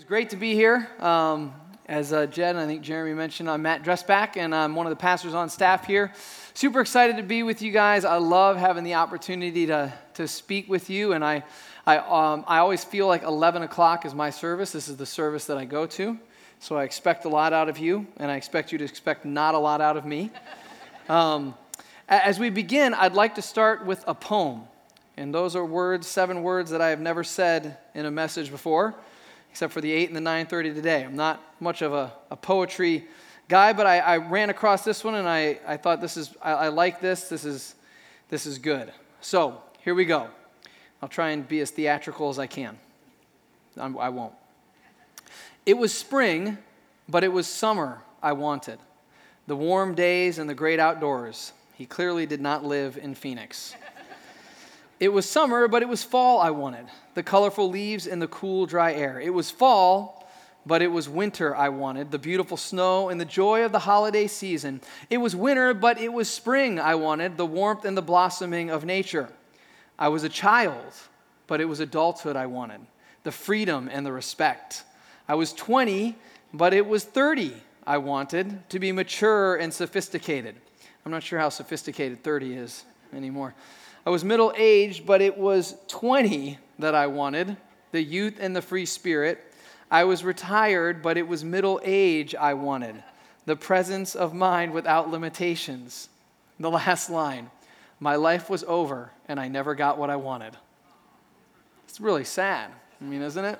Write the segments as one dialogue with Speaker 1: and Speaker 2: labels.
Speaker 1: It's great to be here. Um, as uh, Jed I think Jeremy mentioned, I'm Matt Dressback, and I'm one of the pastors on staff here. Super excited to be with you guys. I love having the opportunity to, to speak with you, and I, I, um, I always feel like 11 o'clock is my service. This is the service that I go to. So I expect a lot out of you, and I expect you to expect not a lot out of me. Um, as we begin, I'd like to start with a poem. And those are words, seven words that I have never said in a message before except for the 8 and the 9.30 today. I'm not much of a, a poetry guy, but I, I, ran across this one and I, I thought this is, I, I like this. This is, this is good. So here we go. I'll try and be as theatrical as I can. I'm, I won't. It was spring, but it was summer I wanted. The warm days and the great outdoors. He clearly did not live in Phoenix. It was summer, but it was fall I wanted the colorful leaves and the cool, dry air. It was fall, but it was winter I wanted the beautiful snow and the joy of the holiday season. It was winter, but it was spring I wanted the warmth and the blossoming of nature. I was a child, but it was adulthood I wanted the freedom and the respect. I was 20, but it was 30 I wanted to be mature and sophisticated. I'm not sure how sophisticated 30 is anymore. I was middle aged, but it was 20 that I wanted the youth and the free spirit. I was retired, but it was middle age I wanted the presence of mind without limitations. The last line my life was over, and I never got what I wanted. It's really sad. I mean, isn't it?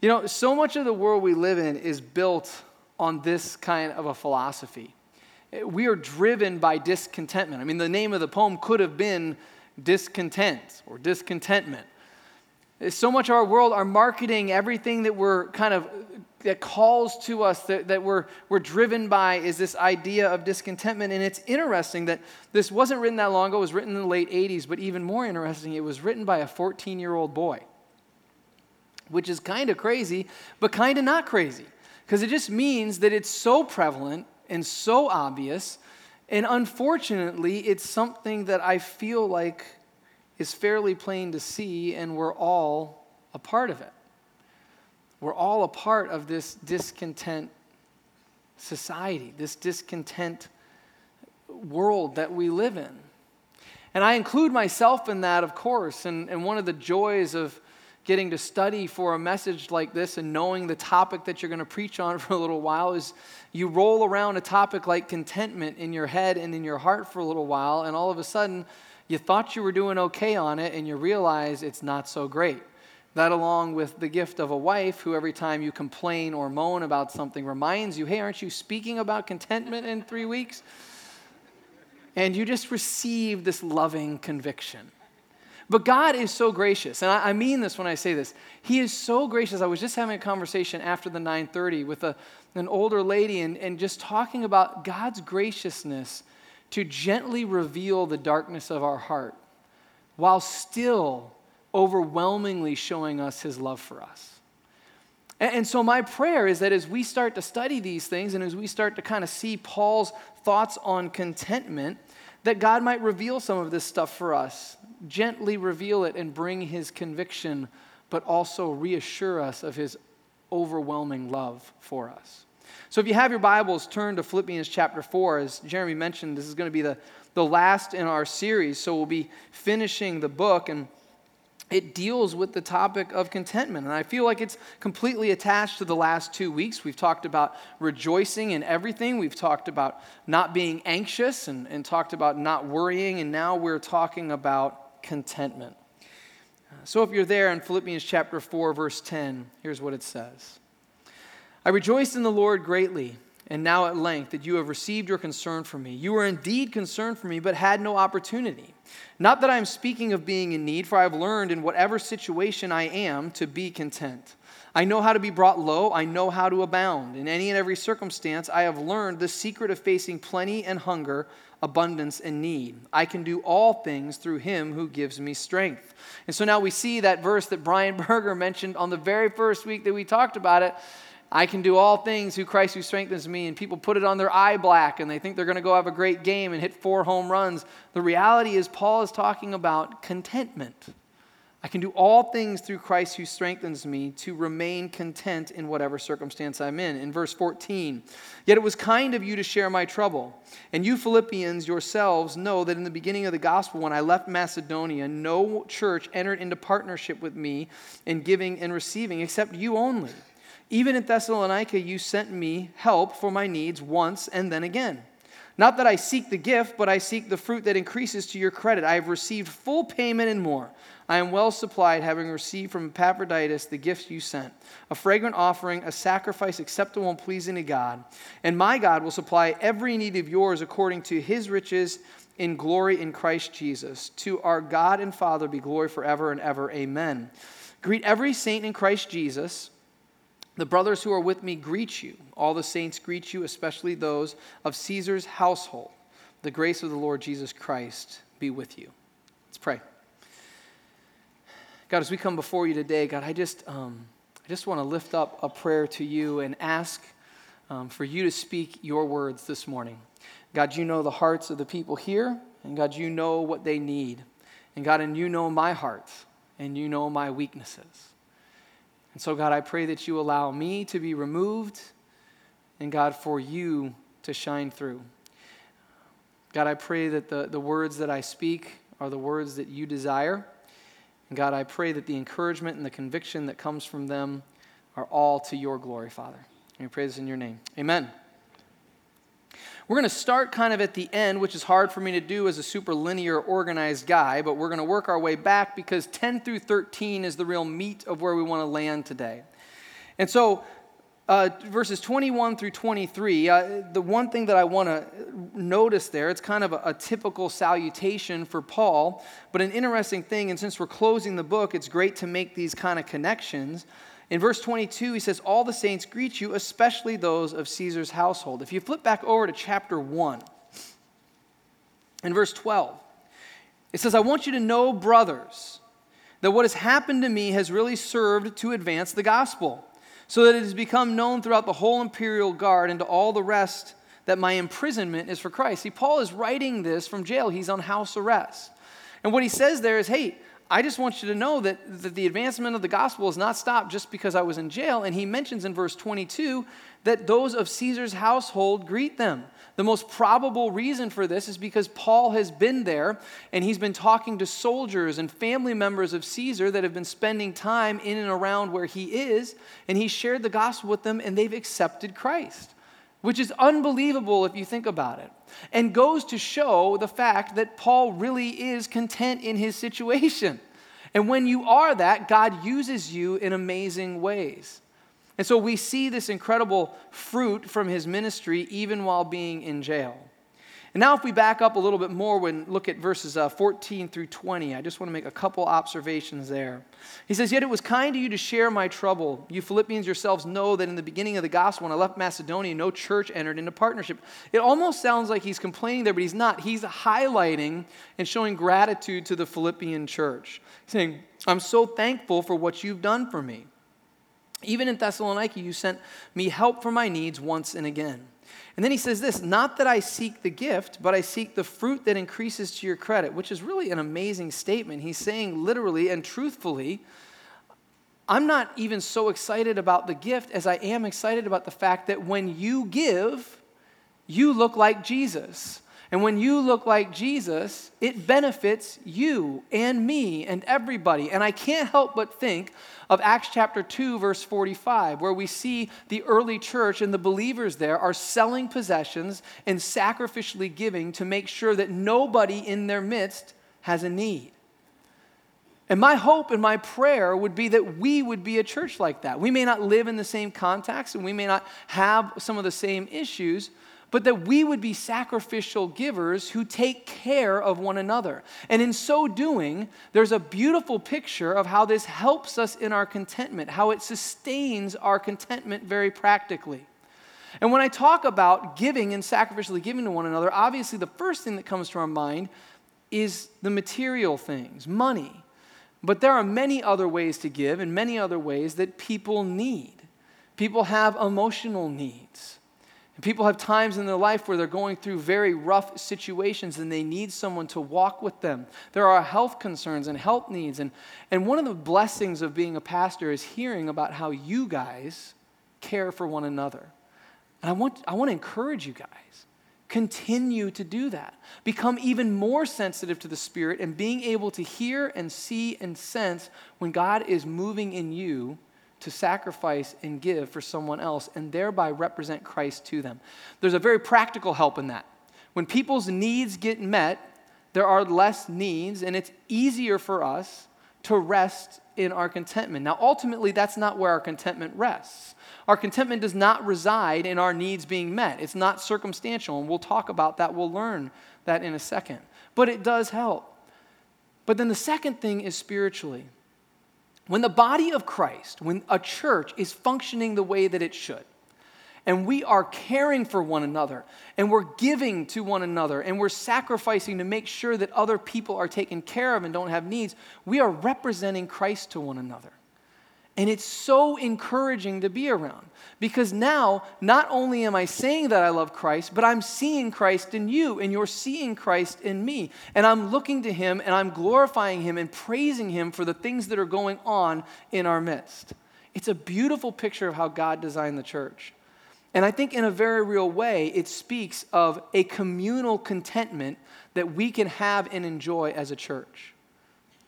Speaker 1: You know, so much of the world we live in is built on this kind of a philosophy we are driven by discontentment. I mean, the name of the poem could have been Discontent or Discontentment. So much of our world, our marketing, everything that we're kind of, that calls to us, that, that we're, we're driven by, is this idea of discontentment. And it's interesting that this wasn't written that long ago, it was written in the late 80s, but even more interesting, it was written by a 14 year old boy, which is kind of crazy, but kind of not crazy. Because it just means that it's so prevalent and so obvious. And unfortunately, it's something that I feel like is fairly plain to see, and we're all a part of it. We're all a part of this discontent society, this discontent world that we live in. And I include myself in that, of course. And, and one of the joys of getting to study for a message like this and knowing the topic that you're going to preach on for a little while is you roll around a topic like contentment in your head and in your heart for a little while, and all of a sudden you thought you were doing okay on it and you realize it's not so great. That, along with the gift of a wife who, every time you complain or moan about something, reminds you, hey, aren't you speaking about contentment in three weeks? And you just receive this loving conviction. But God is so gracious, and I, I, mean this when I say this. He is so gracious. I was just having a conversation after the 9:30 with a, an older lady, and, and just talking about God's graciousness to gently reveal the darkness of our heart, while still overwhelmingly showing us His love for us. And, and so my prayer is that as we start to study these things, and as we start to kind of see Paul's thoughts on contentment, that God might reveal some of this stuff for us gently reveal it and bring his conviction, but also reassure us of his overwhelming love for us. So if you have your Bibles, turn to Philippians chapter 4. As Jeremy mentioned, this is going to be the, the last in our series, so we'll be finishing the book. And it deals with the topic of contentment. And I feel like it's completely attached to the last two weeks. We've talked about rejoicing in everything, we've talked about not being anxious and, and talked about not worrying, and now we're talking about contentment. Uh, so if you're there in Philippians chapter 4, verse 10, here's what it says I rejoiced in the Lord greatly, and now at length that you have received your concern for me. You were indeed concerned for me, but had no opportunity. Not that I am speaking of being in need, for I have learned in whatever situation I am to be content. I know how to be brought low. I know how to abound. In any and every circumstance, I have learned the secret of facing plenty and hunger, abundance and need. I can do all things through him who gives me strength. And so now we see that verse that Brian Berger mentioned on the very first week that we talked about it. I can do all things through Christ who strengthens me. And people put it on their eye black and they think they're going to go have a great game and hit four home runs. The reality is, Paul is talking about contentment. I can do all things through Christ who strengthens me to remain content in whatever circumstance I'm in. In verse 14, yet it was kind of you to share my trouble. And you Philippians yourselves know that in the beginning of the gospel, when I left Macedonia, no church entered into partnership with me in giving and receiving except you only. Even in Thessalonica, you sent me help for my needs once and then again. Not that I seek the gift, but I seek the fruit that increases to your credit. I have received full payment and more. I am well supplied, having received from Epaphroditus the gifts you sent a fragrant offering, a sacrifice acceptable and pleasing to God. And my God will supply every need of yours according to his riches in glory in Christ Jesus. To our God and Father be glory forever and ever. Amen. Greet every saint in Christ Jesus. The brothers who are with me greet you. All the saints greet you, especially those of Caesar's household. The grace of the Lord Jesus Christ be with you. Let's pray. God, as we come before you today, God, I just, um, I just want to lift up a prayer to you and ask um, for you to speak your words this morning. God, you know the hearts of the people here, and God, you know what they need. And God, and you know my heart, and you know my weaknesses. And so, God, I pray that you allow me to be removed and, God, for you to shine through. God, I pray that the, the words that I speak are the words that you desire. And God, I pray that the encouragement and the conviction that comes from them are all to your glory, Father. And we pray this in your name. Amen. We're going to start kind of at the end, which is hard for me to do as a super linear, organized guy, but we're going to work our way back because 10 through 13 is the real meat of where we want to land today. And so, uh, verses 21 through 23, uh, the one thing that I want to notice there, it's kind of a, a, typical salutation for Paul, but an interesting thing, and since we're closing the book, it's great to make these kind of connections. In verse 22, he says, All the saints greet you, especially those of Caesar's household. If you flip back over to chapter 1, in verse 12, it says, I want you to know, brothers, that what has happened to me has really served to advance the gospel, so that it has become known throughout the whole imperial guard and to all the rest that my imprisonment is for Christ. See, Paul is writing this from jail, he's on house arrest. And what he says there is, hey, I just want you to know that, that the advancement of the gospel is not stopped just because I was in jail. And he mentions in verse 22 that those of Caesar's household greet them. The most probable reason for this is because Paul has been there and he's been talking to soldiers and family members of Caesar that have been spending time in and around where he is. And he shared the gospel with them and they've accepted Christ which is unbelievable if you think about it, and goes to show the fact that Paul really is content in his situation. And when you are that, God uses you in amazing ways. And so we see this incredible fruit from his ministry even while being in jail. And now, if we back up a little bit more and look at verses uh, 14 through 20, I just want to make a couple observations there. He says, Yet it was kind of you to share my trouble. You Philippians yourselves know that in the beginning of the gospel, when I left Macedonia, no church entered into partnership. It almost sounds like he's complaining there, but he's not. He's highlighting and showing gratitude to the Philippian church, saying, I'm so thankful for what you've done for me. Even in Thessalonica, you sent me help for my needs once and again. And then he says this not that I seek the gift, but I seek the fruit that increases to your credit, which is really an amazing statement. He's saying literally and truthfully, I'm not even so excited about the gift as I am excited about the fact that when you give, you look like Jesus. And when you look like Jesus, it benefits you and me and everybody. And I can't help but think of Acts chapter 2, verse 45, where we see the early church and the believers there are selling possessions and sacrificially giving to make sure that nobody in their midst has a need. And my hope and my prayer would be that we would be a church like that. We may not live in the same context and we may not have some of the same issues, but that we would be sacrificial givers who take care of one another. And in so doing, there's a beautiful picture of how this helps us in our contentment, how it sustains our contentment very practically. And when I talk about giving and sacrificially giving to one another, obviously the first thing that comes to our mind is the material things, money. But there are many other ways to give and many other ways that people need. People have emotional needs. And people have times in their life where they're going through very rough situations and they need someone to walk with them. There are health concerns and health needs. And, and one of the blessings of being a pastor is hearing about how you guys care for one another. And I want, I want to encourage you guys. Continue to do that. Become even more sensitive to the Spirit and being able to hear and see and sense when God is moving in you to sacrifice and give for someone else and thereby represent Christ to them. There's a very practical help in that. When people's needs get met, there are less needs, and it's easier for us to rest in our contentment. Now, ultimately, that's not where our contentment rests. Our contentment does not reside in our needs being met, it's not circumstantial, and we'll talk about that. We'll learn that in a second. But it does help. But then the second thing is spiritually. When the body of Christ, when a church is functioning the way that it should, and we are caring for one another, and we're giving to one another, and we're sacrificing to make sure that other people are taken care of and don't have needs, we are representing Christ to one another. And it's so encouraging to be around because now not only am I saying that I love Christ, but I'm seeing Christ in you and you're seeing Christ in me. And I'm looking to him and I'm glorifying him and praising him for the things that are going on in our midst. It's a beautiful picture of how God designed the church. And I think in a very real way, it speaks of a communal contentment that we can have and enjoy as a church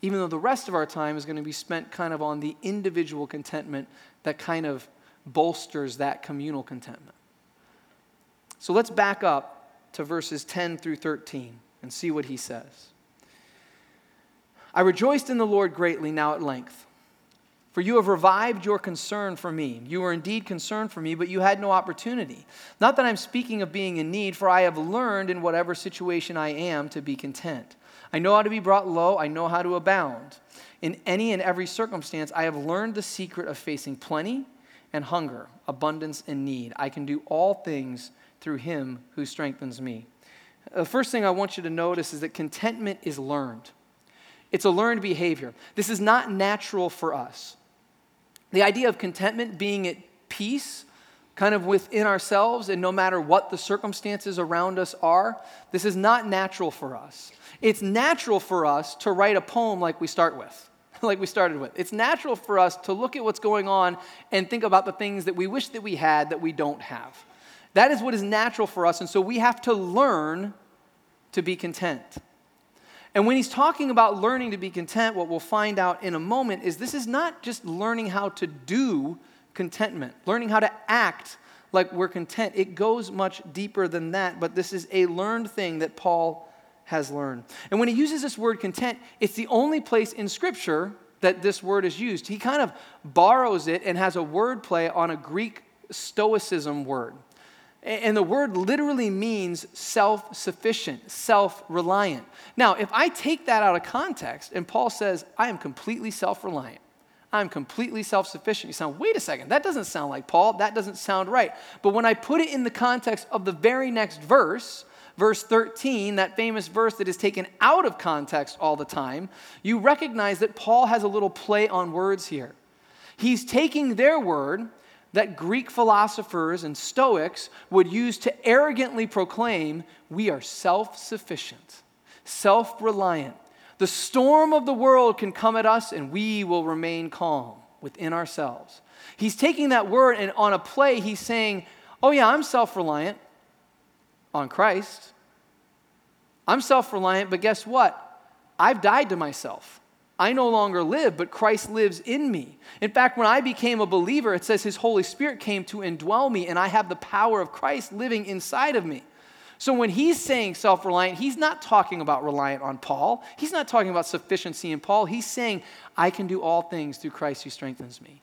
Speaker 1: even though the rest of our time is going to be spent kind of on the individual contentment that kind of bolsters that communal contentment. So let's back up to verses 10 through 13 and see what he says. I rejoiced in the Lord greatly now at length. For you have revived your concern for me. You were indeed concerned for me, but you had no opportunity. Not that I'm speaking of being in need, for I have learned in whatever situation I am to be content. I know how to be brought low, I know how to abound. In any and every circumstance, I have learned the secret of facing plenty and hunger, abundance and need. I can do all things through him who strengthens me. The first thing I want you to notice is that contentment is learned. It's a learned behavior. This is not natural for us. The idea of contentment being at peace kind of within ourselves and no matter what the circumstances around us are, this is not natural for us. It's natural for us to write a poem like we start with, like we started with. It's natural for us to look at what's going on and think about the things that we wish that we had that we don't have. That is what is natural for us, and so we have to learn to be content. And when he's talking about learning to be content, what we'll find out in a moment is this is not just learning how to do contentment, learning how to act like we're content. It goes much deeper than that, but this is a learned thing that Paul has learned. And when he uses this word content, it's the only place in Scripture that this word is used. He kind of borrows it and has a word play on a Greek stoicism word. And the word literally means self sufficient, self reliant. Now, if I take that out of context and Paul says, I am completely self reliant, I'm completely self sufficient. You sound, wait a second, that doesn't sound like Paul. That doesn't sound right. But when I put it in the context of the very next verse, verse 13, that famous verse that is taken out of context all the time, you recognize that Paul has a little play on words here. He's taking their word that Greek philosophers and Stoics would use to arrogantly proclaim we are self sufficient, self reliant the storm of the world can come at us and we will remain calm within ourselves. He's taking that word and on a play, he's saying, Oh, yeah, I'm self reliant on Christ. I'm self reliant, but guess what? I've died to myself. I no longer live, but Christ lives in me. In fact, when I became a believer, it says His Holy Spirit came to indwell me, and I have the power of Christ living inside of me. So when he's saying self reliant, he's not talking about reliant on Paul. He's not talking about sufficiency in Paul. He's saying, I can do all things through Christ who strengthens me.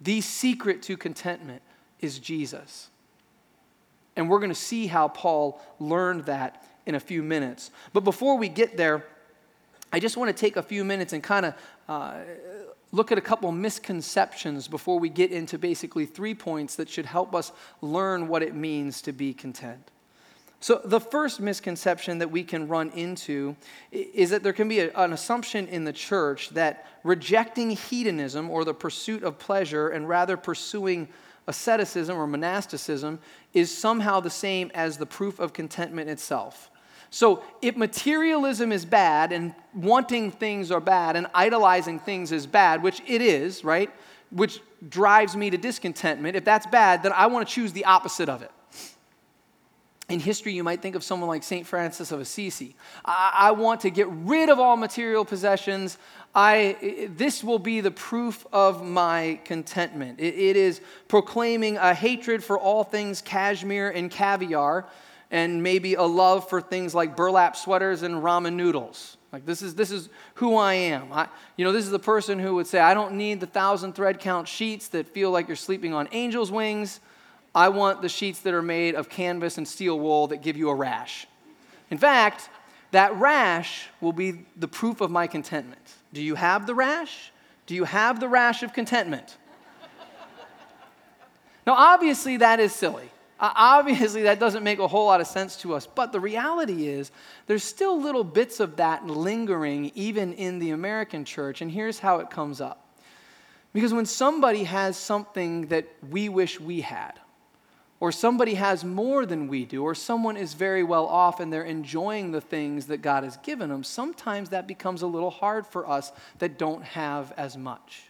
Speaker 1: The secret to contentment is Jesus. And we're going to see how Paul learned that in a few minutes. But before we get there, I just want to take a few minutes and kind of uh, look at a couple misconceptions before we get into basically three points that should help us learn what it means to be content. So, the first misconception that we can run into is that there can be a, an assumption in the church that rejecting hedonism or the pursuit of pleasure and rather pursuing asceticism or monasticism is somehow the same as the proof of contentment itself. So, if materialism is bad and wanting things are bad and idolizing things is bad, which it is, right? Which drives me to discontentment, if that's bad, then I want to choose the opposite of it. In history, you might think of someone like St. Francis of Assisi. I, I want to get rid of all material possessions. I, this will be the proof of my contentment. It, it is proclaiming a hatred for all things cashmere and caviar, and maybe a love for things like burlap sweaters and ramen noodles. Like this is this is who I am. I, you know, this is the person who would say, I don't need the thousand thread count sheets that feel like you're sleeping on angel's wings. I want the sheets that are made of canvas and steel wool that give you a rash. In fact, that rash will be the proof of my contentment. Do you have the rash? Do you have the rash of contentment? now, obviously, that is silly. Uh, obviously, that doesn't make a whole lot of sense to us, but the reality is there's still little bits of that lingering even in the American church, and here's how it comes up. Because when somebody has something that we wish we had, or somebody has more than we do, or someone is very well off and they're enjoying the things that God has given them, sometimes that becomes a little hard for us that don't have as much.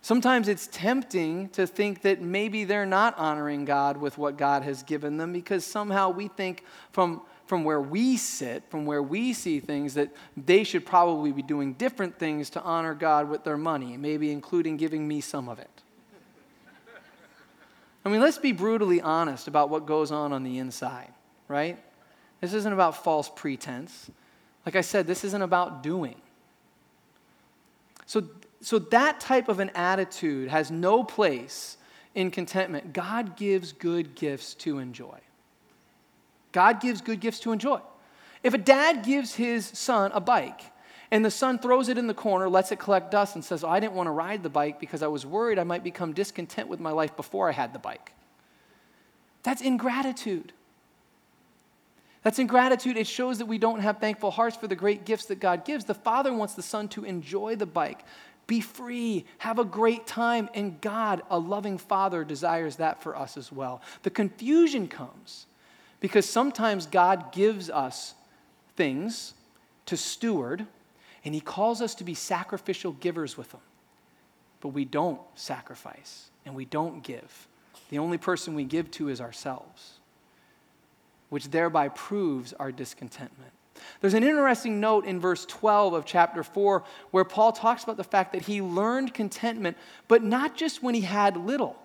Speaker 1: Sometimes it's tempting to think that maybe they're not honoring God with what God has given them because somehow we think from, from where we sit, from where we see things, that they should probably be doing different things to honor God with their money, maybe including giving me some of it. I mean, let's be brutally honest about what goes on on the inside, right? This isn't about false pretense. Like I said, this isn't about doing. So, so that type of an attitude has no place in contentment. God gives good gifts to enjoy. God gives good gifts to enjoy. If a dad gives his son a bike, and the son throws it in the corner, lets it collect dust, and says, oh, I didn't want to ride the bike because I was worried I might become discontent with my life before I had the bike. That's ingratitude. That's ingratitude. It shows that we don't have thankful hearts for the great gifts that God gives. The father wants the son to enjoy the bike, be free, have a great time, and God, a loving father, desires that for us as well. The confusion comes because sometimes God gives us things to steward and he calls us to be sacrificial givers with him. But we don't sacrifice and we don't give. The only person we give to is ourselves, which thereby proves our discontentment. There's an interesting note in verse 12 of chapter 4 where Paul talks about the fact that he learned contentment, but not just when he had little.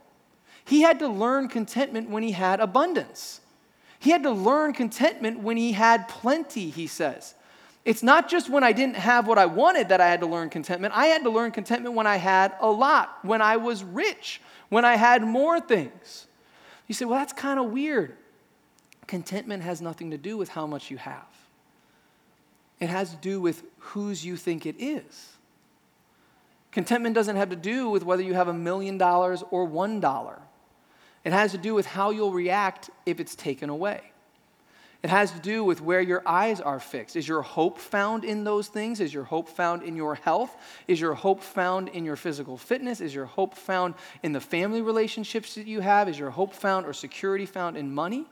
Speaker 1: He had to learn contentment when he had abundance. He had to learn contentment when he had plenty, he says. It's not just when I didn't have what I wanted that I had to learn contentment. I had to learn contentment when I had a lot, when I was rich, when I had more things. You say, well, that's kind of weird. Contentment has nothing to do with how much you have, it has to do with whose you think it is. Contentment doesn't have to do with whether you have a million dollars or one dollar. It has to do with how you'll react if it's taken away. It has to do with where your eyes are fixed. Is your hope found in those things? Is your hope found in your health? Is your hope found in your physical fitness? Is your hope found in the family relationships that you have? Is your hope found or security found in money?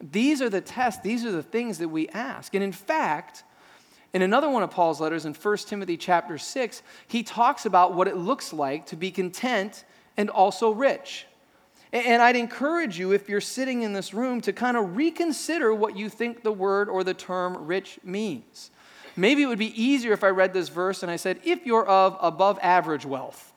Speaker 1: These are the tests, these are the things that we ask. And in fact, in another one of Paul's letters in 1 Timothy chapter 6, he talks about what it looks like to be content and also rich. And I'd encourage you, if you're sitting in this room, to kind of reconsider what you think the word or the term rich means. Maybe it would be easier if I read this verse and I said, if you're of above average wealth.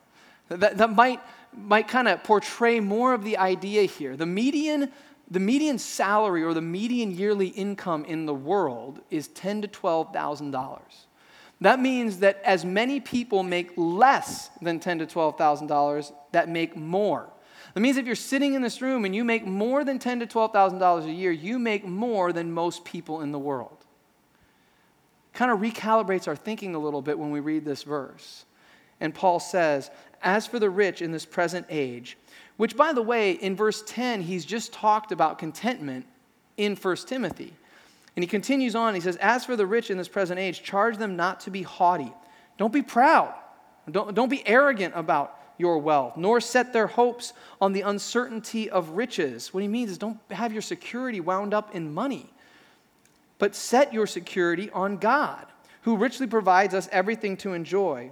Speaker 1: That, that might, might kind of portray more of the idea here. The median, the median salary or the median yearly income in the world is ten to $12,000. That means that as many people make less than ten to $12,000 that make more that means if you're sitting in this room and you make more than ten to twelve thousand dollars a year, you make more than most people in the world. Kind of recalibrates our thinking a little bit when we read this verse. And Paul says, As for the rich in this present age, which by the way, in verse 10, he's just talked about contentment in 1 Timothy. And he continues on, he says, As for the rich in this present age, charge them not to be haughty. Don't be proud. Don't, don't be arrogant about your wealth, nor set their hopes on the uncertainty of riches. What he means is don't have your security wound up in money, but set your security on God, who richly provides us everything to enjoy.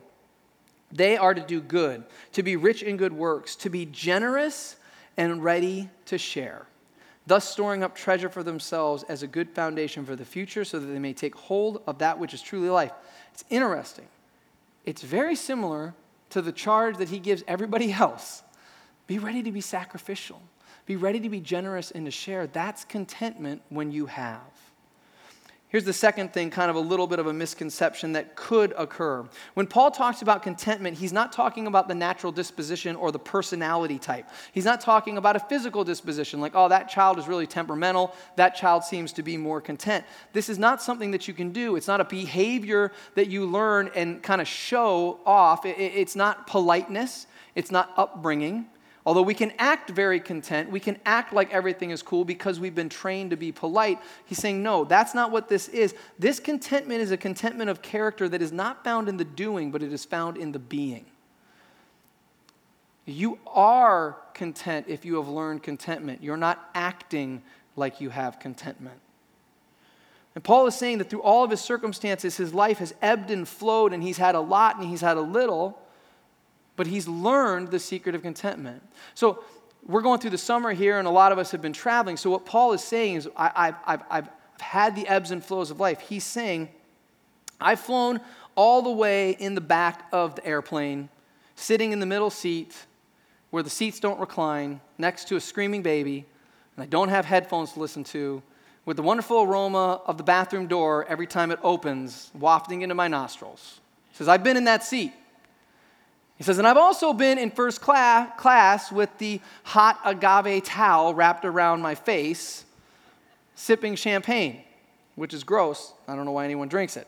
Speaker 1: They are to do good, to be rich in good works, to be generous and ready to share, thus storing up treasure for themselves as a good foundation for the future, so that they may take hold of that which is truly life. It's interesting. It's very similar to the charge that he gives everybody else be ready to be sacrificial, be ready to be generous and to share. That's contentment when you have. Here's the second thing, kind of a little bit of a misconception that could occur. When Paul talks about contentment, he's not talking about the natural disposition or the personality type. He's not talking about a physical disposition, like, oh, that child is really temperamental, that child seems to be more content. This is not something that you can do. It's not a behavior that you learn and kind of show off. It's not politeness, it's not upbringing. Although we can act very content, we can act like everything is cool because we've been trained to be polite. He's saying, no, that's not what this is. This contentment is a contentment of character that is not found in the doing, but it is found in the being. You are content if you have learned contentment. You're not acting like you have contentment. And Paul is saying that through all of his circumstances, his life has ebbed and flowed, and he's had a lot and he's had a little but he's learned the secret of contentment. So we're going through the summer here, and a lot of us have been traveling. So what Paul is saying is, I, have I've had the ebbs and flows of life. He's saying, I've flown all the way in the back of the airplane, sitting in the middle seat where the seats don't recline, next to a screaming baby, and I don't have headphones to listen to, with the wonderful aroma of the bathroom door every time it opens, wafting into my nostrils. He says, I've been in that seat. He says, and I've also been in first class, class with the hot agave towel wrapped around my face, sipping champagne, which is gross. I don't know why anyone drinks it.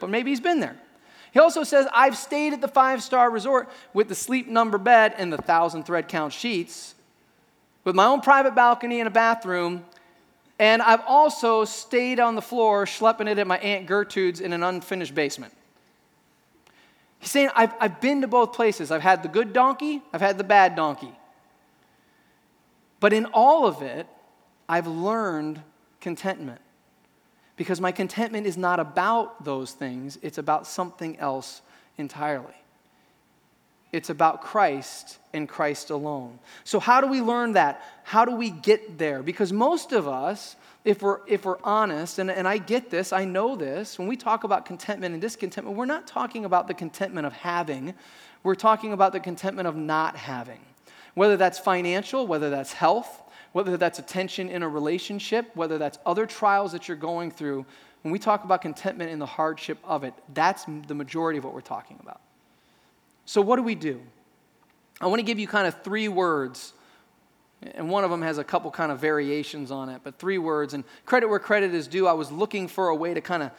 Speaker 1: But maybe he's been there. He also says, I've stayed at the five star resort with the sleep number bed and the thousand thread count sheets, with my own private balcony and a bathroom. And I've also stayed on the floor, schlepping it at my Aunt Gertrude's in an unfinished basement. He's saying, I've, I've been to both places. I've had the good donkey, I've had the bad donkey. But in all of it, I've learned contentment. Because my contentment is not about those things, it's about something else entirely. It's about Christ and Christ alone. So, how do we learn that? How do we get there? Because most of us, if we're, if we're honest, and, and I get this, I know this, when we talk about contentment and discontentment, we're not talking about the contentment of having, we're talking about the contentment of not having. Whether that's financial, whether that's health, whether that's attention in a relationship, whether that's other trials that you're going through, when we talk about contentment and the hardship of it, that's the majority of what we're talking about. So, what do we do? I want to give you kind of three words and one of them has a couple kind of variations on it, but three words. And credit where credit is due, I was looking for a way to kind of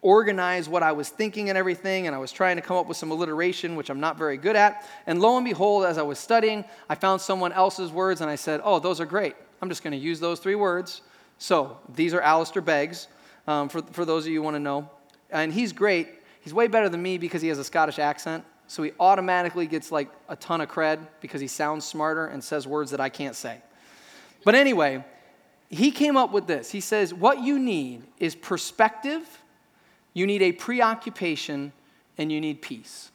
Speaker 1: organize what I was thinking and everything, and I was trying to come up with some alliteration, which I'm not very good at. And lo and behold, as I was studying, I found someone else's words, and I said, Oh, those are great. I'm just going to use those three words. So these are Alistair Begg's, um, for, for those of you who want to know. And he's great. He's way better than me because he has a Scottish accent. So he automatically gets like a ton of cred because he sounds smarter and says words that I can't say. But anyway, he came up with this. He says, What you need is perspective, you need a preoccupation, and you need peace.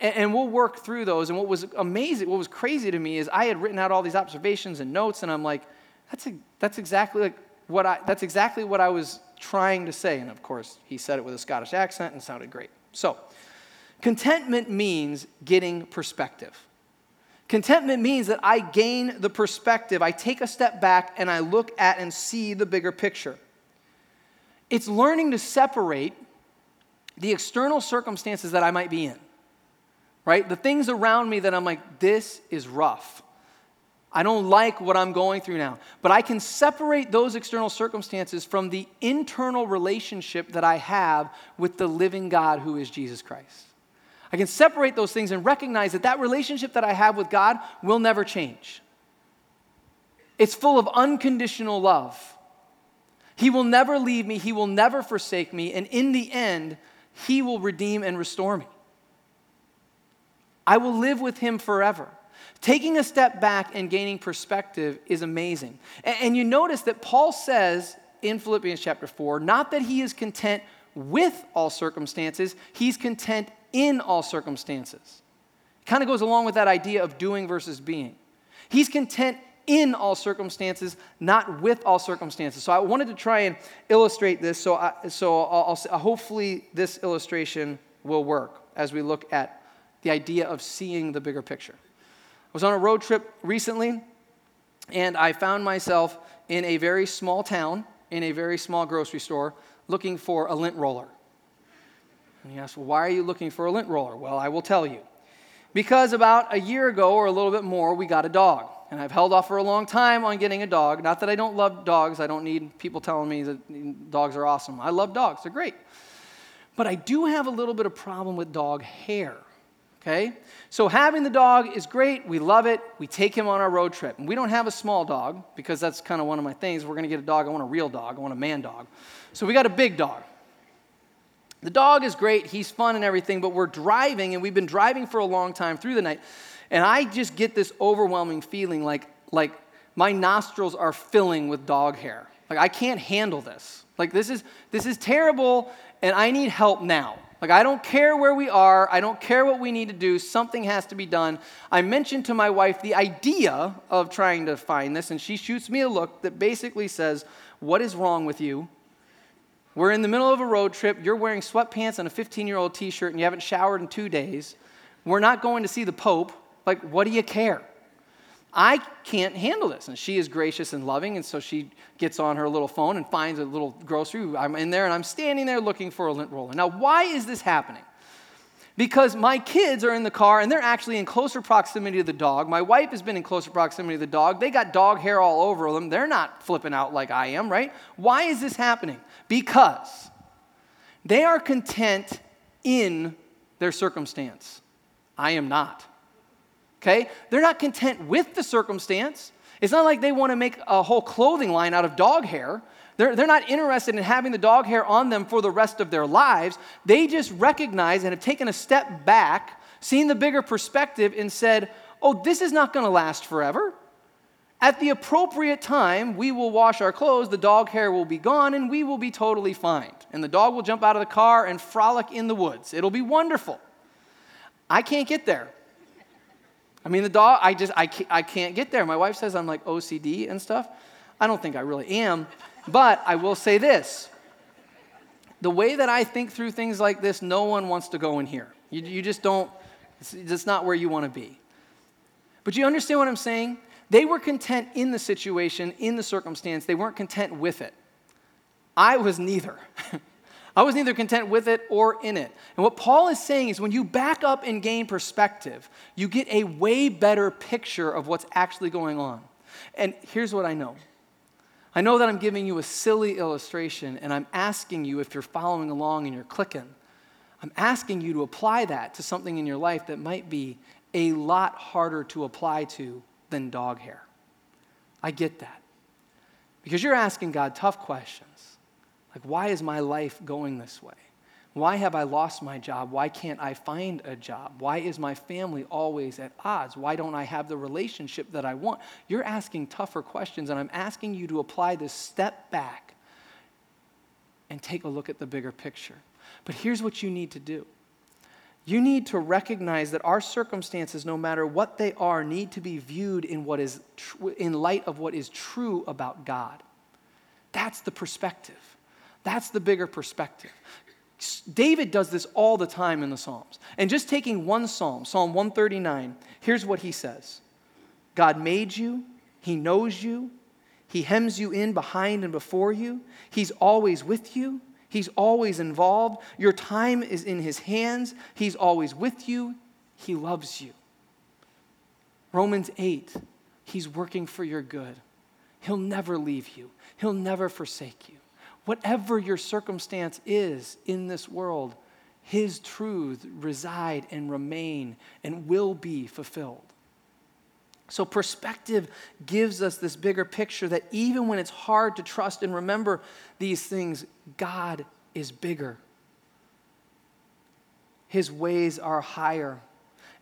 Speaker 1: And we'll work through those. And what was amazing, what was crazy to me is I had written out all these observations and notes, and I'm like, that's, a, that's exactly like what I that's exactly what I was trying to say. And of course, he said it with a Scottish accent and sounded great. So Contentment means getting perspective. Contentment means that I gain the perspective, I take a step back and I look at and see the bigger picture. It's learning to separate the external circumstances that I might be in, right? The things around me that I'm like, this is rough. I don't like what I'm going through now. But I can separate those external circumstances from the internal relationship that I have with the living God who is Jesus Christ. I can separate those things and recognize that that relationship that I have with God will never change. It's full of unconditional love. He will never leave me, He will never forsake me, and in the end, He will redeem and restore me. I will live with him forever. Taking a step back and gaining perspective is amazing. And, and you notice that Paul says in Philippians chapter 4 not that he is content with all circumstances, he's content in all circumstances. Kind of goes along with that idea of doing versus being. He's content in all circumstances, not with all circumstances. So I wanted to try and illustrate this. So, I, so I'll, I'll, uh, hopefully this illustration will work as we look at the idea of seeing the bigger picture. I was on a road trip recently, and I found myself in a very small town, in a very small grocery store, looking for a lint roller. And you ask, well, why are you looking for a lint roller? Well, I will tell you. Because about a year ago or a little bit more, we got a dog. And I've held off for a long time on getting a dog. Not that I don't love dogs, I don't need people telling me that dogs are awesome. I love dogs, they're great. But I do have a little bit of problem with dog hair. Okay? So having the dog is great. We love it. We take him on our road trip. And we don't have a small dog because that's kind of one of my things. We're going to get a dog. I want a real dog. I want a man dog. So we got a big dog. The dog is great. He's fun and everything, but we're driving and we've been driving for a long time through the night. And I just get this overwhelming feeling like like my nostrils are filling with dog hair. Like I can't handle this. Like this is this is terrible and I need help now. Like, I don't care where we are. I don't care what we need to do. Something has to be done. I mentioned to my wife the idea of trying to find this, and she shoots me a look that basically says, What is wrong with you? We're in the middle of a road trip. You're wearing sweatpants and a 15 year old t shirt, and you haven't showered in two days. We're not going to see the Pope. Like, what do you care? I can't handle this. And she is gracious and loving, and so she gets on her little phone and finds a little grocery. I'm in there and I'm standing there looking for a lint roller. Now, why is this happening? Because my kids are in the car and they're actually in closer proximity to the dog. My wife has been in closer proximity to the dog. They got dog hair all over them. They're not flipping out like I am, right? Why is this happening? Because they are content in their circumstance. I am not okay? They're not content with the circumstance. It's not like they want to make a whole clothing line out of dog hair. They're, they're not interested in having the dog hair on them for the rest of their lives. They just recognize and have taken a step back, seen the bigger perspective, and said, oh, this is not going to last forever. At the appropriate time, we will wash our clothes, the dog hair will be gone, and we will be totally fine. And the dog will jump out of the car and frolic in the woods. It'll be wonderful. I can't get there. I mean, the dog, I just, I can't, I can't get there. My wife says I'm like OCD and stuff. I don't think I really am. But I will say this the way that I think through things like this, no one wants to go in here. You, you just don't, it's, it's not where you want to be. But you understand what I'm saying? They were content in the situation, in the circumstance. They weren't content with it. I was neither. I was neither content with it or in it. And what Paul is saying is when you back up and gain perspective, you get a way better picture of what's actually going on. And here's what I know I know that I'm giving you a silly illustration, and I'm asking you, if you're following along and you're clicking, I'm asking you to apply that to something in your life that might be a lot harder to apply to than dog hair. I get that. Because you're asking God tough questions. Like, why is my life going this way? Why have I lost my job? Why can't I find a job? Why is my family always at odds? Why don't I have the relationship that I want? You're asking tougher questions, and I'm asking you to apply this step back and take a look at the bigger picture. But here's what you need to do you need to recognize that our circumstances, no matter what they are, need to be viewed in, what is tr- in light of what is true about God. That's the perspective. That's the bigger perspective. David does this all the time in the Psalms. And just taking one psalm, Psalm 139, here's what he says God made you, He knows you, He hems you in behind and before you, He's always with you, He's always involved. Your time is in His hands, He's always with you, He loves you. Romans 8, He's working for your good. He'll never leave you, He'll never forsake you whatever your circumstance is in this world, His truths reside and remain and will be fulfilled. So, perspective gives us this bigger picture that even when it's hard to trust and remember these things, God is bigger. His ways are higher.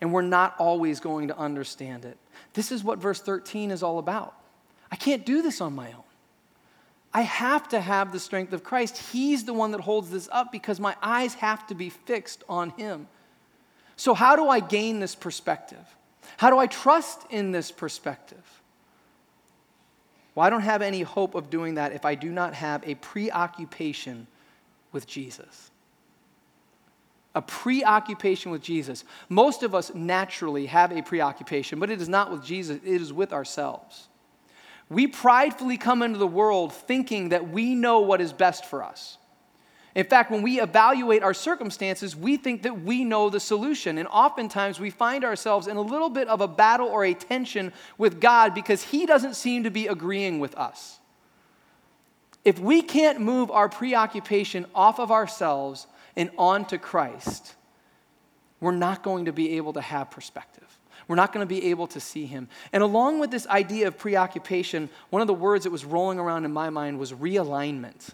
Speaker 1: and we're not always going to understand it. This is what verse 13 is all about. I can't do this on my own. I have to have the strength of Christ. He's the one that holds this up because my eyes have to be fixed on Him. So, how do I gain this perspective? How do I trust in this perspective? Well, I don't have any hope of doing that if I do not have a preoccupation with Jesus. A preoccupation with Jesus. Most of us naturally have a preoccupation, but it is not with Jesus, it is with ourselves. We pridefully come into the world thinking that we know what is best for us. In fact, when we evaluate our circumstances, we think that we know the solution. And oftentimes we find ourselves in a little bit of a battle or a tension with God because He doesn't seem to be agreeing with us. If we can't move our preoccupation off of ourselves and onto Christ, we're not going to be able to have perspective. We're not going to be able to see him. And along with this idea of preoccupation, one of the words that was rolling around in my mind was realignment.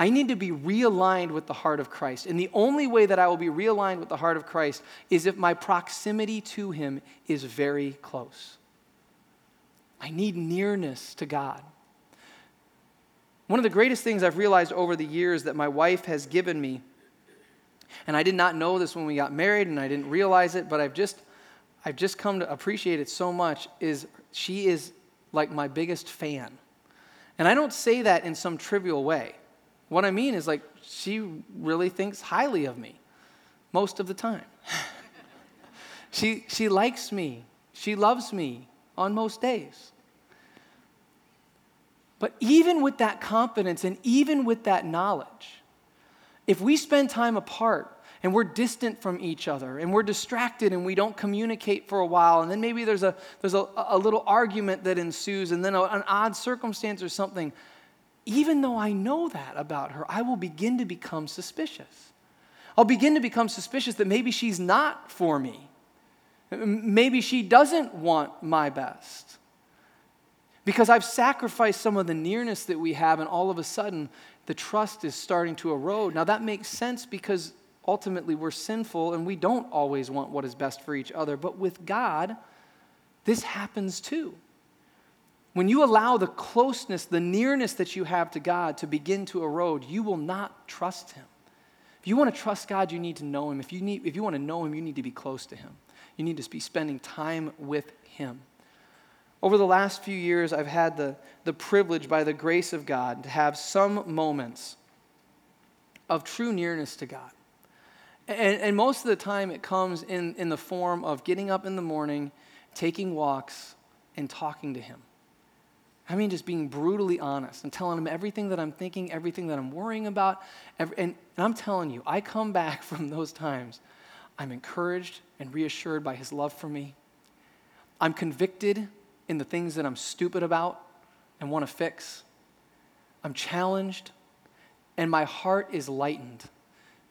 Speaker 1: I need to be realigned with the heart of Christ. And the only way that I will be realigned with the heart of Christ is if my proximity to him is very close. I need nearness to God. One of the greatest things I've realized over the years that my wife has given me, and I did not know this when we got married and I didn't realize it, but I've just I've just come to appreciate it so much is she is like my biggest fan. And I don't say that in some trivial way. What I mean is like she really thinks highly of me most of the time. she, she likes me. She loves me on most days. But even with that confidence and even with that knowledge, if we spend time apart, and we're distant from each other and we're distracted and we don't communicate for a while and then maybe there's a there's a, a little argument that ensues and then a, an odd circumstance or something even though i know that about her i will begin to become suspicious i'll begin to become suspicious that maybe she's not for me maybe she doesn't want my best because I've sacrificed some of the nearness that we have, and all of a sudden the trust is starting to erode. Now, that makes sense because ultimately we're sinful and we don't always want what is best for each other. But with God, this happens too. When you allow the closeness, the nearness that you have to God to begin to erode, you will not trust Him. If you want to trust God, you need to know Him. If you, need, if you want to know Him, you need to be close to Him. You need to be spending time with Him. Over the last few years, I've had the, the privilege, by the grace of God, to have some moments of true nearness to God. And, and most of the time, it comes in, in the form of getting up in the morning, taking walks, and talking to Him. I mean, just being brutally honest and telling him everything that I'm thinking, everything that I'm worrying about. Every, and, and, I'm telling you, I come back from those times. I'm encouraged and reassured by his love for me. I'm convicted in the things that I'm stupid about and want to fix. I'm challenged, and my heart is lightened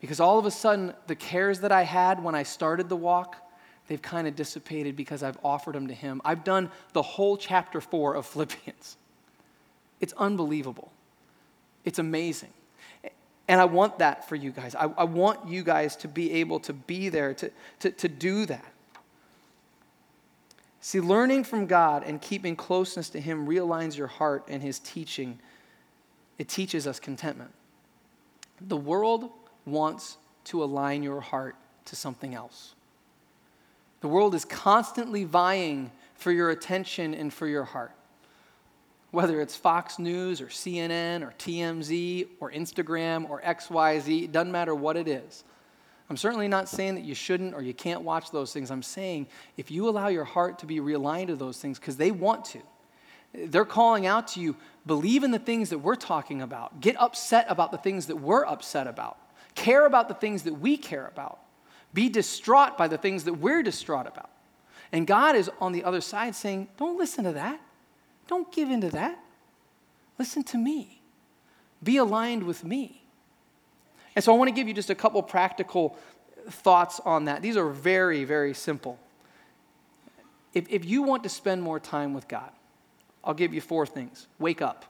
Speaker 1: because all of a sudden, the cares that I had when I started the walk, they've kind of dissipated because I've offered them to Him. I've done the whole chapter four of Philippians. It's unbelievable. It's amazing. And I want that for you guys. I, I want you guys to be able to be there, to, to, to do that. See, learning from God and keeping closeness to Him realigns your heart and His teaching. It teaches us contentment. The world wants to align your heart to something else. The world is constantly vying for your attention and for your heart. Whether it's Fox News or CNN or TMZ or Instagram or XYZ, it doesn't matter what it is. I'm certainly not saying that you shouldn't or you can't watch those things. I'm saying if you allow your heart to be realigned to those things, because they want to, they're calling out to you believe in the things that we're talking about, get upset about the things that we're upset about. Care about the things that we care about. Be distraught by the things that we're distraught about. And God is on the other side saying, Don't listen to that. Don't give in to that. Listen to me. Be aligned with me. And so I want to give you just a couple practical thoughts on that. These are very, very simple. If, if you want to spend more time with God, I'll give you four things. Wake up.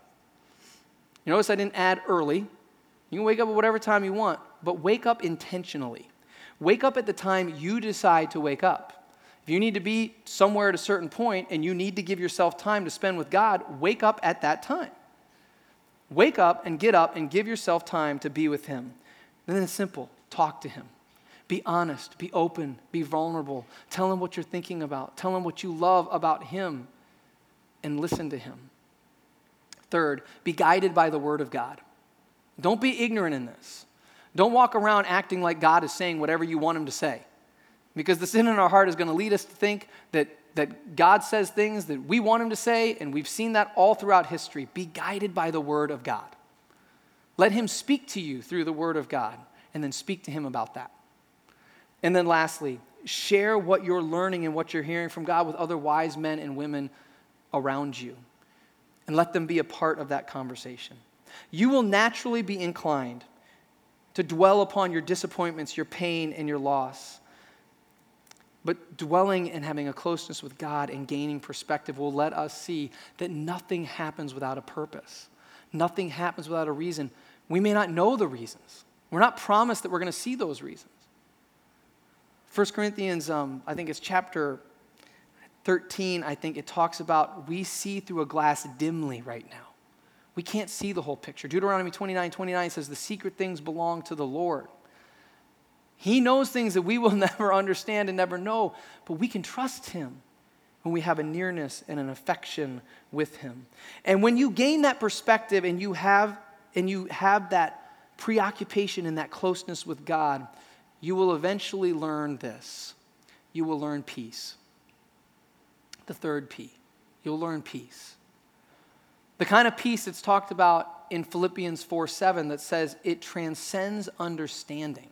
Speaker 1: You notice I didn't add early. You can wake up at whatever time you want, but wake up intentionally. Wake up at the time you decide to wake up. If you need to be somewhere at a certain point and you need to give yourself time to spend with God, wake up at that time. Wake up and get up and give yourself time to be with Him. And then it's simple talk to Him. Be honest, be open, be vulnerable. Tell Him what you're thinking about, tell Him what you love about Him, and listen to Him. Third, be guided by the Word of God. Don't be ignorant in this. Don't walk around acting like God is saying whatever you want Him to say. Because the sin in our heart is going to lead us to think that, that God says things that we want Him to say, and we've seen that all throughout history. Be guided by the Word of God. Let Him speak to you through the Word of God, and then speak to Him about that. And then lastly, share what you're learning and what you're hearing from God with other wise men and women around you, and let them be a part of that conversation. You will naturally be inclined to dwell upon your disappointments, your pain, and your loss. But dwelling and having a closeness with God and gaining perspective will let us see that nothing happens without a purpose. Nothing happens without a reason. We may not know the reasons. We're not promised that we're going to see those reasons. 1 Corinthians, um, I think it's chapter 13, I think it talks about we see through a glass dimly right now. We can't see the whole picture. Deuteronomy 29 29 says, The secret things belong to the Lord. He knows things that we will never understand and never know, but we can trust Him when we have a nearness and an affection with Him. And when you gain that perspective and you have, and you have that preoccupation and that closeness with God, you will eventually learn this. You will learn peace. The third P. You'll learn peace. The kind of peace that's talked about in Philippians 4 7 that says it transcends understanding.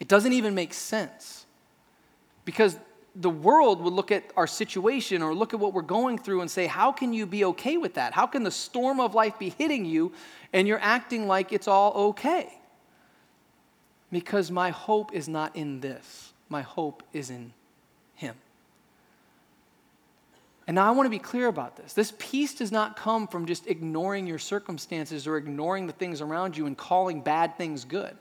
Speaker 1: It doesn't even make sense because the world would look at our situation or look at what we're going through and say, How can you be okay with that? How can the storm of life be hitting you and you're acting like it's all okay? Because my hope is not in this, my hope is in Him. And now I want to be clear about this. This peace does not come from just ignoring your circumstances or ignoring the things around you and calling bad things good.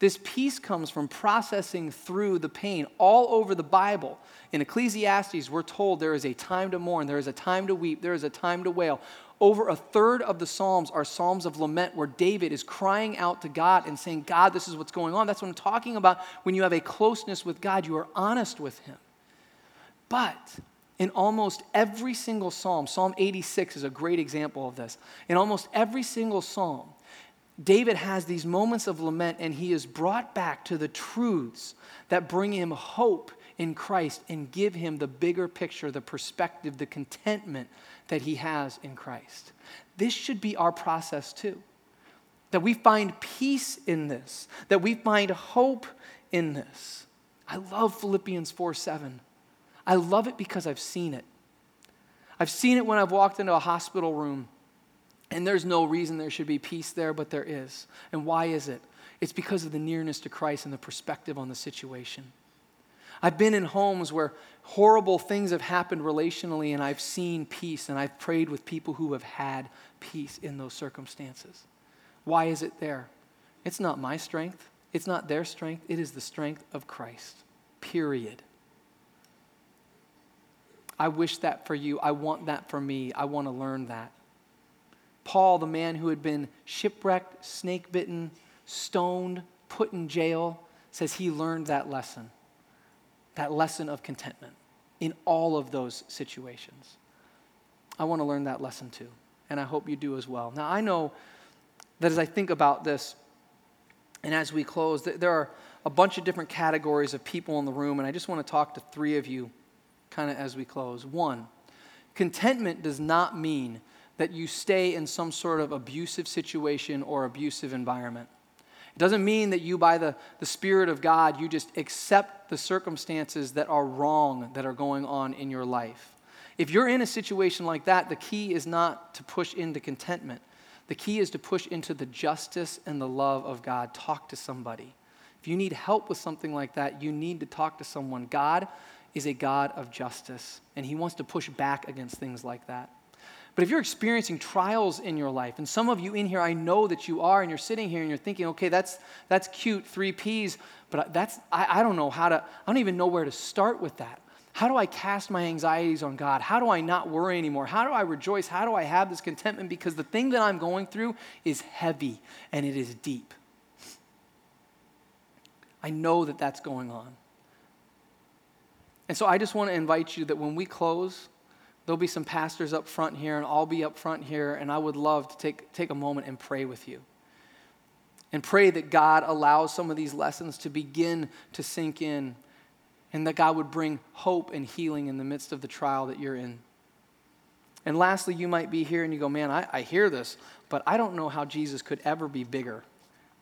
Speaker 1: This peace comes from processing through the pain all over the Bible. In Ecclesiastes, we're told there is a time to mourn, there is a time to weep, there is a time to wail. Over a third of the Psalms are Psalms of lament where David is crying out to God and saying, God, this is what's going on. That's what I'm talking about. When you have a closeness with God, you are honest with Him. But in almost every single psalm, Psalm 86 is a great example of this. In almost every single psalm, David has these moments of lament and he is brought back to the truths that bring him hope in Christ and give him the bigger picture, the perspective, the contentment that he has in Christ. This should be our process too. That we find peace in this, that we find hope in this. I love Philippians 4 7. I love it because I've seen it. I've seen it when I've walked into a hospital room and there's no reason there should be peace there, but there is. And why is it? It's because of the nearness to Christ and the perspective on the situation. I've been in homes where horrible things have happened relationally, and I've seen peace, and I've prayed with people who have had peace in those circumstances. Why is it there? It's not my strength, it's not their strength, it is the strength of Christ. Period. I wish that for you. I want that for me. I want to learn that. Paul, the man who had been shipwrecked, snake bitten, stoned, put in jail, says he learned that lesson, that lesson of contentment in all of those situations. I want to learn that lesson too, and I hope you do as well. Now, I know that as I think about this, and as we close, there are a bunch of different categories of people in the room, and I just want to talk to three of you kind of as we close. One, contentment does not mean that you stay in some sort of abusive situation or abusive environment. It doesn't mean that you, by the, the Spirit of God, you just accept the circumstances that are wrong that are going on in your life. If you're in a situation like that, the key is not to push into contentment. The key is to push into the justice and the love of God. Talk to somebody. If you need help with something like that, you need to talk to someone. God is a God of justice, and He wants to push back against things like that. But if you're experiencing trials in your life, and some of you in here, I know that you are, and you're sitting here and you're thinking, okay, that's, that's cute, three P's, but that's, I, I don't know how to, I don't even know where to start with that. How do I cast my anxieties on God? How do I not worry anymore? How do I rejoice? How do I have this contentment? Because the thing that I'm going through is heavy and it is deep. I know that that's going on. And so I just want to invite you that when we close, there'll be some pastors up front here, and I'll be up front here, and I would love to take, take a moment and pray with you. And pray that God allows some of these lessons to begin to sink in, and that God would bring hope and healing in the midst of the trial that you're in. And lastly, you might be here and you go, Man, I, I hear this, but I don't know how Jesus could ever be bigger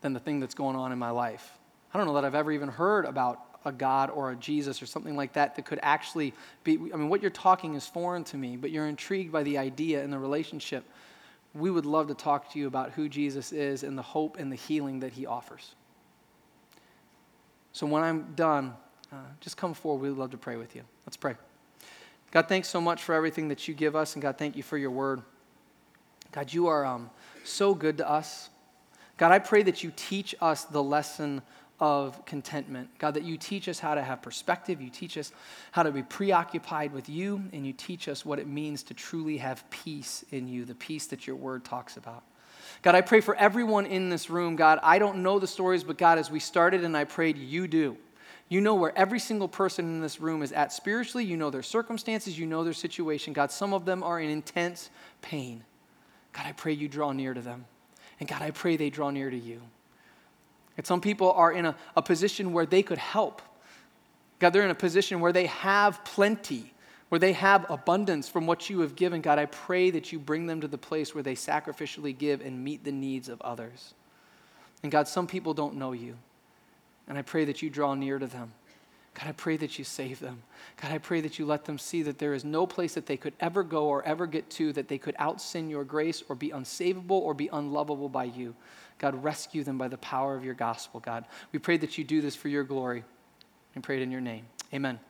Speaker 1: than the thing that's going on in my life. I don't know that I've ever even heard about a God or a Jesus or something like that that could actually be. I mean, what you're talking is foreign to me, but you're intrigued by the idea and the relationship. We would love to talk to you about who Jesus is and the hope and the healing that he offers. So when I'm done, uh, just come forward. We'd love to pray with you. Let's pray. God, thanks so much for everything that you give us, and God, thank you for your word. God, you are um, so good to us. God, I pray that you teach us the lesson of contentment. God, that you teach us how to have perspective, you teach us how to be preoccupied with you, and you teach us what it means to truly have peace in you, the peace that your word talks about. God, I pray for everyone in this room. God, I don't know the stories, but God, as we started and I prayed, you do. You know where every single person in this room is at spiritually. You know their circumstances. You know their situation. God, some of them are in intense pain. God, I pray you draw near to them. And God, I pray they draw near to you. And some people are in a, a position where they could help. God, they're in a position where they have plenty, where they have abundance from what you have given. God, I pray that you bring them to the place where they sacrificially give and meet the needs of others. And God, some people don't know you. And I pray that you draw near to them. God, I pray that you save them. God, I pray that you let them see that there is no place that they could ever go or ever get to that they could outsin your grace or be unsavable or be unlovable by you. God, rescue them by the power of your gospel, God. We pray that you do this for your glory and pray it in your name. Amen.